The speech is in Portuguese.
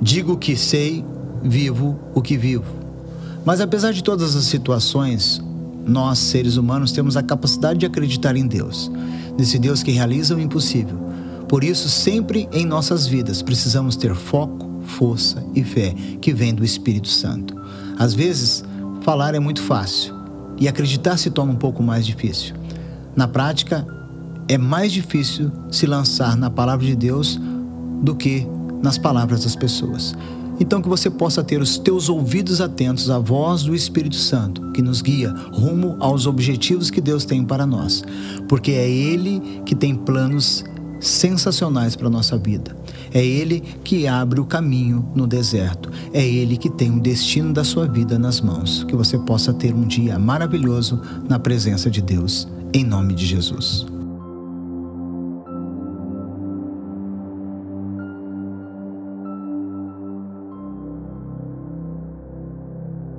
Digo que sei, vivo o que vivo. Mas apesar de todas as situações, nós, seres humanos, temos a capacidade de acreditar em Deus, nesse Deus que realiza o impossível. Por isso, sempre em nossas vidas precisamos ter foco, força e fé que vem do Espírito Santo. Às vezes, falar é muito fácil e acreditar se torna um pouco mais difícil. Na prática, é mais difícil se lançar na palavra de Deus do que nas palavras das pessoas. Então que você possa ter os teus ouvidos atentos à voz do Espírito Santo, que nos guia rumo aos objetivos que Deus tem para nós, porque é ele que tem planos sensacionais para a nossa vida. É Ele que abre o caminho no deserto. É Ele que tem o destino da sua vida nas mãos. Que você possa ter um dia maravilhoso na presença de Deus, em nome de Jesus.